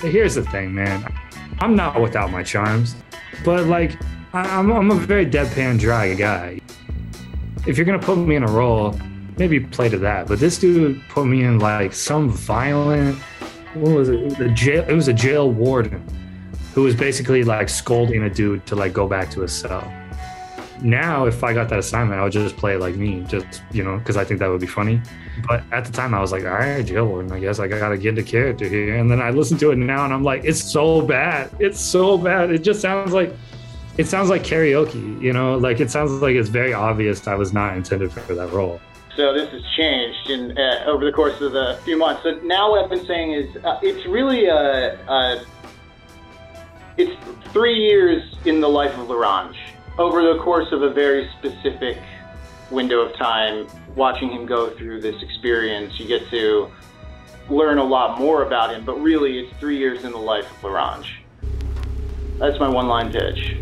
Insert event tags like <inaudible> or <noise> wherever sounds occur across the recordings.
Here's the thing, man. I'm not without my charms, but like, I'm, I'm a very deadpan, dry guy. If you're gonna put me in a role, maybe play to that. But this dude put me in like some violent, what was it? The jail. It was a jail warden who was basically like scolding a dude to like go back to his cell. Now, if I got that assignment, I would just play it like me, just you know, because I think that would be funny. But at the time, I was like, all right, warden. I guess I gotta get into character here. And then I listen to it now, and I'm like, it's so bad. It's so bad. It just sounds like it sounds like karaoke, you know, like it sounds like it's very obvious I was not intended for that role. So this has changed in, uh, over the course of the few months. So now what I've been saying is uh, it's really a, a, it's three years in the life of L'Orange over the course of a very specific window of time. Watching him go through this experience, you get to learn a lot more about him. But really, it's three years in the life of L'Orange. That's my one-line pitch.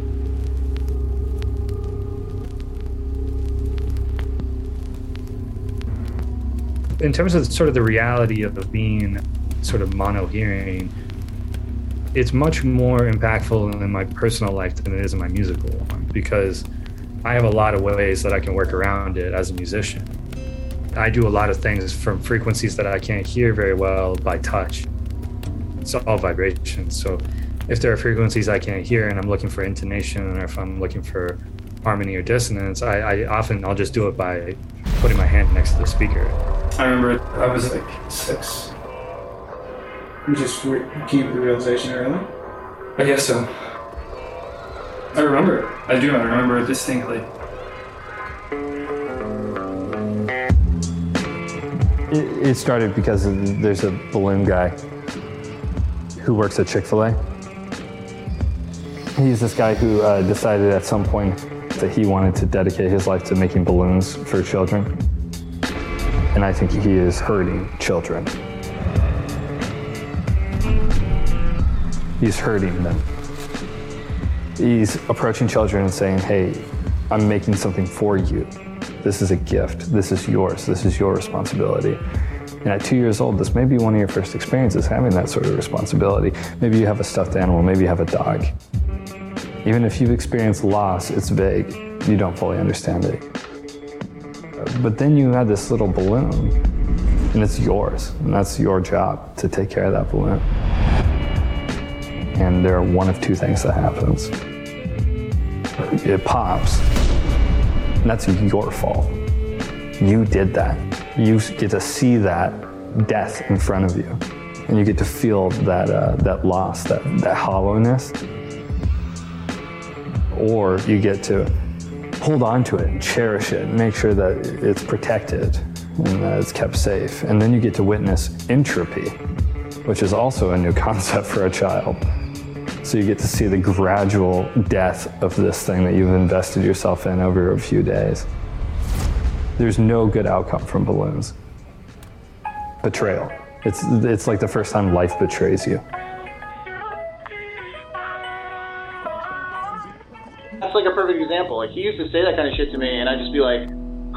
in terms of sort of the reality of being sort of mono hearing, it's much more impactful in my personal life than it is in my musical one because I have a lot of ways that I can work around it as a musician. I do a lot of things from frequencies that I can't hear very well by touch. It's all vibrations. So if there are frequencies I can't hear and I'm looking for intonation or if I'm looking for harmony or dissonance, I, I often I'll just do it by putting my hand next to the speaker. I remember I was like six. You just re- came to the realization early? I guess so. I remember. I do. I remember it distinctly. It, it started because there's a balloon guy who works at Chick fil A. He's this guy who uh, decided at some point that he wanted to dedicate his life to making balloons for children. And I think he is hurting children. He's hurting them. He's approaching children and saying, Hey, I'm making something for you. This is a gift. This is yours. This is your responsibility. And at two years old, this may be one of your first experiences having that sort of responsibility. Maybe you have a stuffed animal, maybe you have a dog. Even if you've experienced loss, it's vague. You don't fully understand it. But then you have this little balloon, and it's yours, and that's your job to take care of that balloon. And there are one of two things that happens. It pops, that's your fault. You did that. You get to see that death in front of you, and you get to feel that uh, that loss, that that hollowness. Or you get to hold on to it and cherish it make sure that it's protected and that it's kept safe. And then you get to witness entropy, which is also a new <laughs> concept for a child. So you get to see the gradual death of this thing that you've invested yourself in over a few days. There's no good outcome from balloons. Betrayal. It's, it's like the first time life betrays you. That's like a perfect example. Like he used to say that kind of shit to me, and I'd just be like,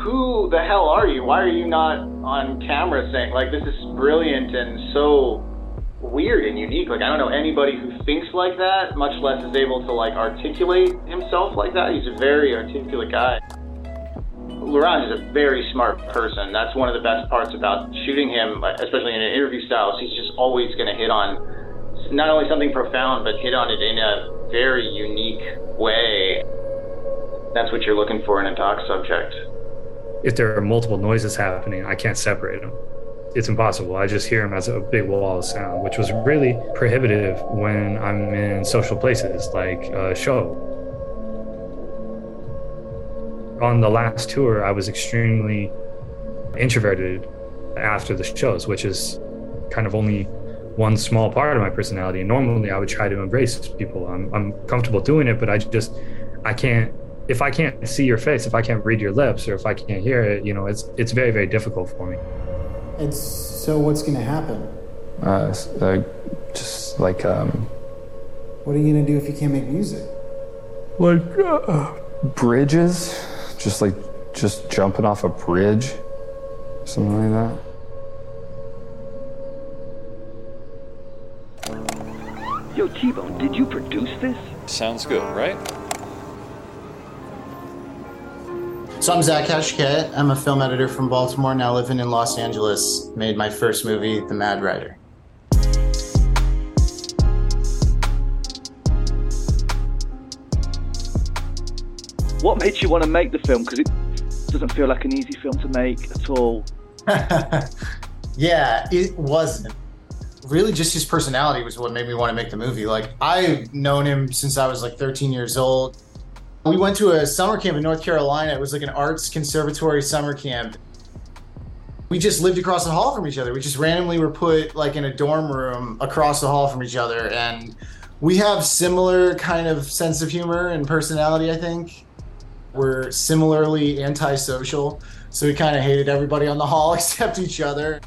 "Who the hell are you? Why are you not on camera saying like this is brilliant and so weird and unique? Like I don't know anybody who thinks like that, much less is able to like articulate himself like that. He's a very articulate guy. L'Orange is a very smart person. That's one of the best parts about shooting him, especially in an interview style. He's just always going to hit on not only something profound, but hit on it in a very unique way. That's what you're looking for in a talk subject. If there are multiple noises happening, I can't separate them. It's impossible. I just hear them as a big wall of sound, which was really prohibitive when I'm in social places like a show. On the last tour, I was extremely introverted after the shows, which is kind of only one small part of my personality. And normally I would try to embrace people. I'm, I'm comfortable doing it, but I just, I can't, if I can't see your face, if I can't read your lips, or if I can't hear it, you know, it's, it's very, very difficult for me. It's so what's going to happen? Uh, uh, just like, um, What are you going to do if you can't make music? like uh, bridges, just like just jumping off a bridge, something like that. Yo, T-Bone, did you produce this? Sounds good, right? So I'm Zach Kashkett. I'm a film editor from Baltimore, now living in Los Angeles. Made my first movie, The Mad Writer. What made you want to make the film? Because it doesn't feel like an easy film to make at all. <laughs> yeah, it wasn't. Really, just his personality was what made me want to make the movie. Like, I've known him since I was like 13 years old. We went to a summer camp in North Carolina. It was like an arts conservatory summer camp. We just lived across the hall from each other. We just randomly were put like in a dorm room across the hall from each other. And we have similar kind of sense of humor and personality, I think. We're similarly antisocial. So we kind of hated everybody on the hall <laughs> except each other.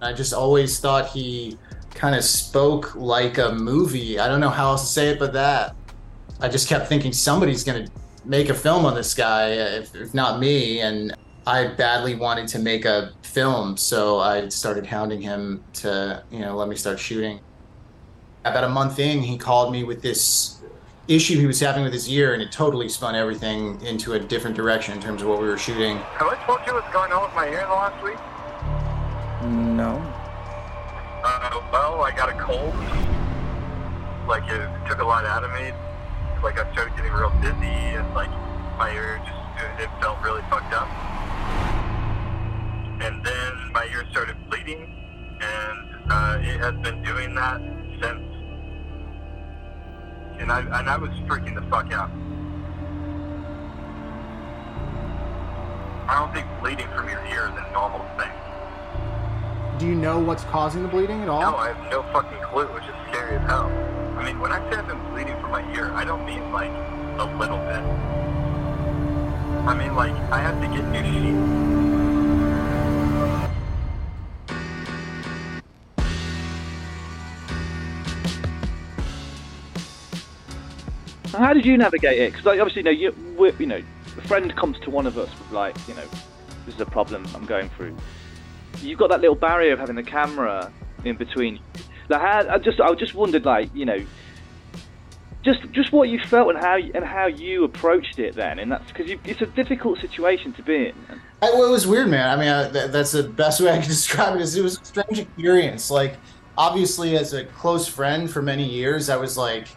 I just always thought he kind of spoke like a movie. I don't know how else to say it but that. I just kept thinking somebody's going to make a film on this guy, if, if, not me. And I badly wanted to make a film, so I started hounding him to, you know, let me start shooting. About a month in, he called me with this issue he was having with his ear, and it totally spun everything into a different direction in terms of what we were shooting. Have I told you what's going on with my ear the last week? No. Uh, well, I got a cold. Like, it took a lot out of me like I started getting real dizzy and like my ear just it felt really fucked up. And then my ear started bleeding, and uh, it has been doing that since. And I and I was freaking the fuck out. I don't think bleeding from your ear is a normal thing. Do you know what's causing the bleeding at all? No, I have no fucking clue, which is scary as hell. I mean, when I say I've been bleeding from my ear, I don't mean like a little bit. I mean, like, I have to get new sheets. How did you navigate it? Because like, obviously, you know, you, you know, a friend comes to one of us with like, you know, this is a problem I'm going through. You've got that little barrier of having the camera in between like, how, I just, I just wondered, like, you know, just, just what you felt and how, and how you approached it then, and that's because it's a difficult situation to be in. I, well, it was weird, man. I mean, I, that, that's the best way I can <laughs> describe it. Is it was a strange experience. Like, obviously, as a close friend for many years, I was like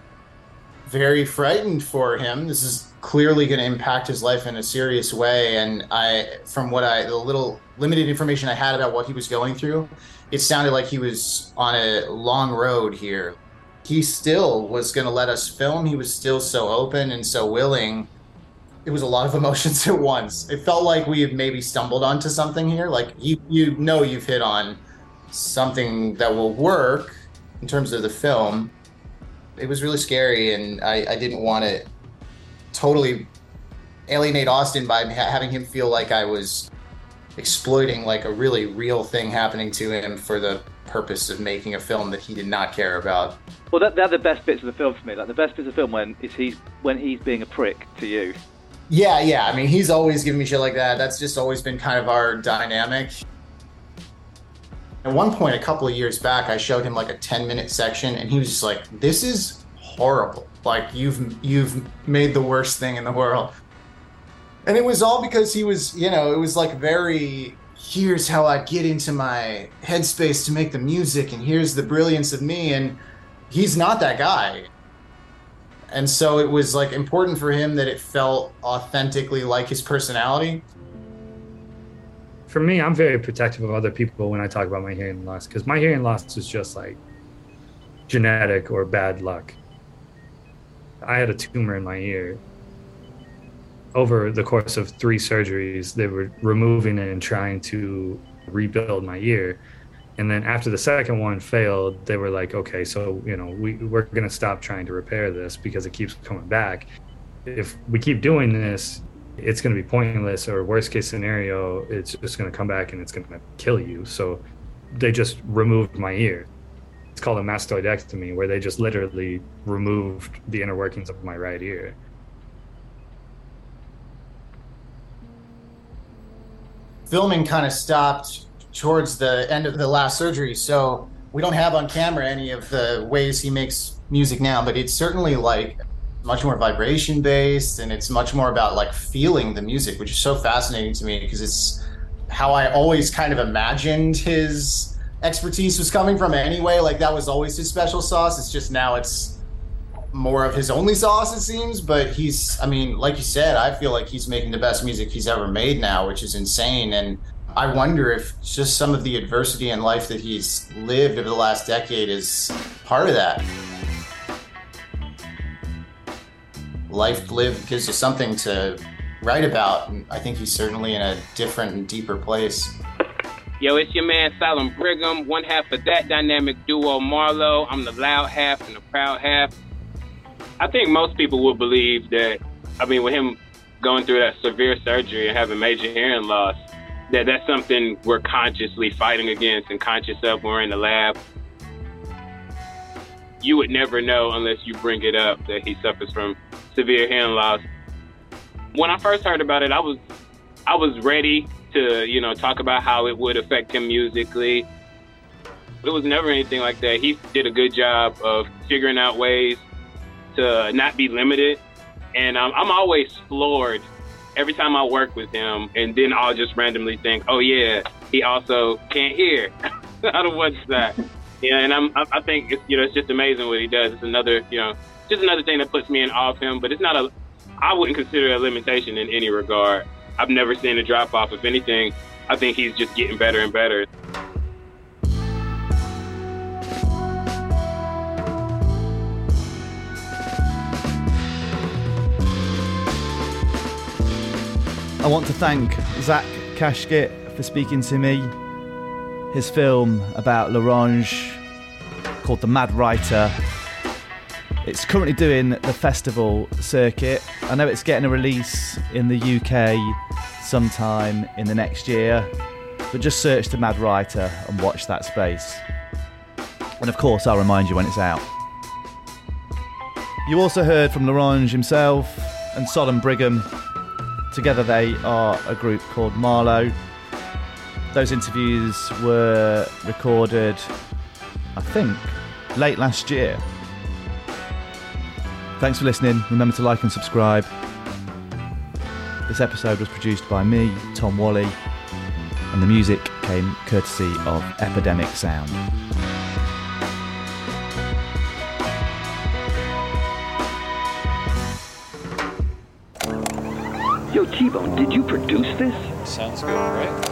very frightened for him. This is clearly going to impact his life in a serious way. And I, from what I, the little limited information I had about what he was going through, it sounded like he was on a long road here. He still was going to let us film. He was still so open and so willing. It was a lot of <laughs> emotions at once. It felt like we had maybe stumbled onto something here. Like you, you know, you've hit on something that will work in terms of the film. It was really scary, and I, I didn't want to totally alienate Austin by having him feel like I was exploiting like a really real thing happening to him for the purpose of making a film that he did not care about. Well, that, they're the best bits of the film for me. Like the best bits of the film when is he's when he's being a prick to you. Yeah, yeah. I mean, he's always giving me shit like that. That's just always been kind of our dynamic. At one point, a couple of years back, I showed him like a 10 minute section, and he was just like, "This is horrible. Like you've you've made the worst thing in the world." And it was all because he was you know it was like very here's how i get into my headspace to make the music and here's the brilliance of me and he's not that guy. And so it was like important for him that it felt authentically like his personality. For me i'm very protective of other people when i talk about my hearing loss because my hearing loss is just like genetic or bad luck. I had a tumor in my ear over the course of three surgeries, they were removing it and trying to rebuild my ear. And then after the second one failed, they were like, okay, so, you know, we, we're going to stop trying to repair this because it keeps coming back. If we keep doing this, it's going to be pointless, or worst case scenario, it's just going to come back and it's going to kill you. So they just removed my ear. It's called a mastoidectomy, where they just literally removed the inner workings of my right ear. Filming kind of stopped towards the end of the last surgery. So we don't have on camera any of the ways he makes music now, but it's certainly like much more vibration based and it's much more about like feeling the music, which is so fascinating to me because it's how I always kind of imagined his expertise was coming from anyway. Like that was always his special sauce. It's just now it's more of his only sauce, it seems. But he's, I mean, like you said, I feel like he's making the best music he's ever made now, which is insane. And I wonder if just some of the adversity in life that he's lived over the last decade is part of that. Life lived gives you something to write about. And I think he's certainly in a different and deeper place. Yo, it's your man Solemn Brigham, one half of that dynamic duo Marlowe. I'm the loud half and the proud half. I think most people would believe that, I mean, with him going through that severe surgery and having major hearing loss, that that's something we're consciously fighting against and conscious of we're in the lab. You would never know unless you bring it up that he suffers from severe hearing loss. When I first heard about it, I was I was ready to, you know, talk about how it would affect him musically. But it was never anything like that. He did a good job of figuring out ways to not be limited. And um, I'm always floored every time I work with him, and then I'll just randomly think, oh yeah, he also can't hear. Out of what's that? Yeah, and I'm, I think it's, you know, it's just amazing what he does. It's another, you know, just another thing that puts me in awe of him. But it's not a, I wouldn't consider a limitation in any regard. I've never seen a drop off. If anything, I think he's just getting better and better. I want to thank Zach Kashkett for speaking to me. His film about L'Orange called The Mad Writer. It's currently doing the festival circuit. I know it's getting a release in the UK sometime in the next year, but just search The Mad Writer and watch that space. And of course, I'll remind you when it's out. You also heard from L'Orange himself and Solemn Brigham Together they are a group called Marlowe. Those interviews were recorded, I think, late last year. Thanks for listening. Remember to like and subscribe. This episode was produced by me, Tom Whalley, and the music came courtesy of Epidemic Sound. Yo, T-Bone, did you produce this? Sounds good, right?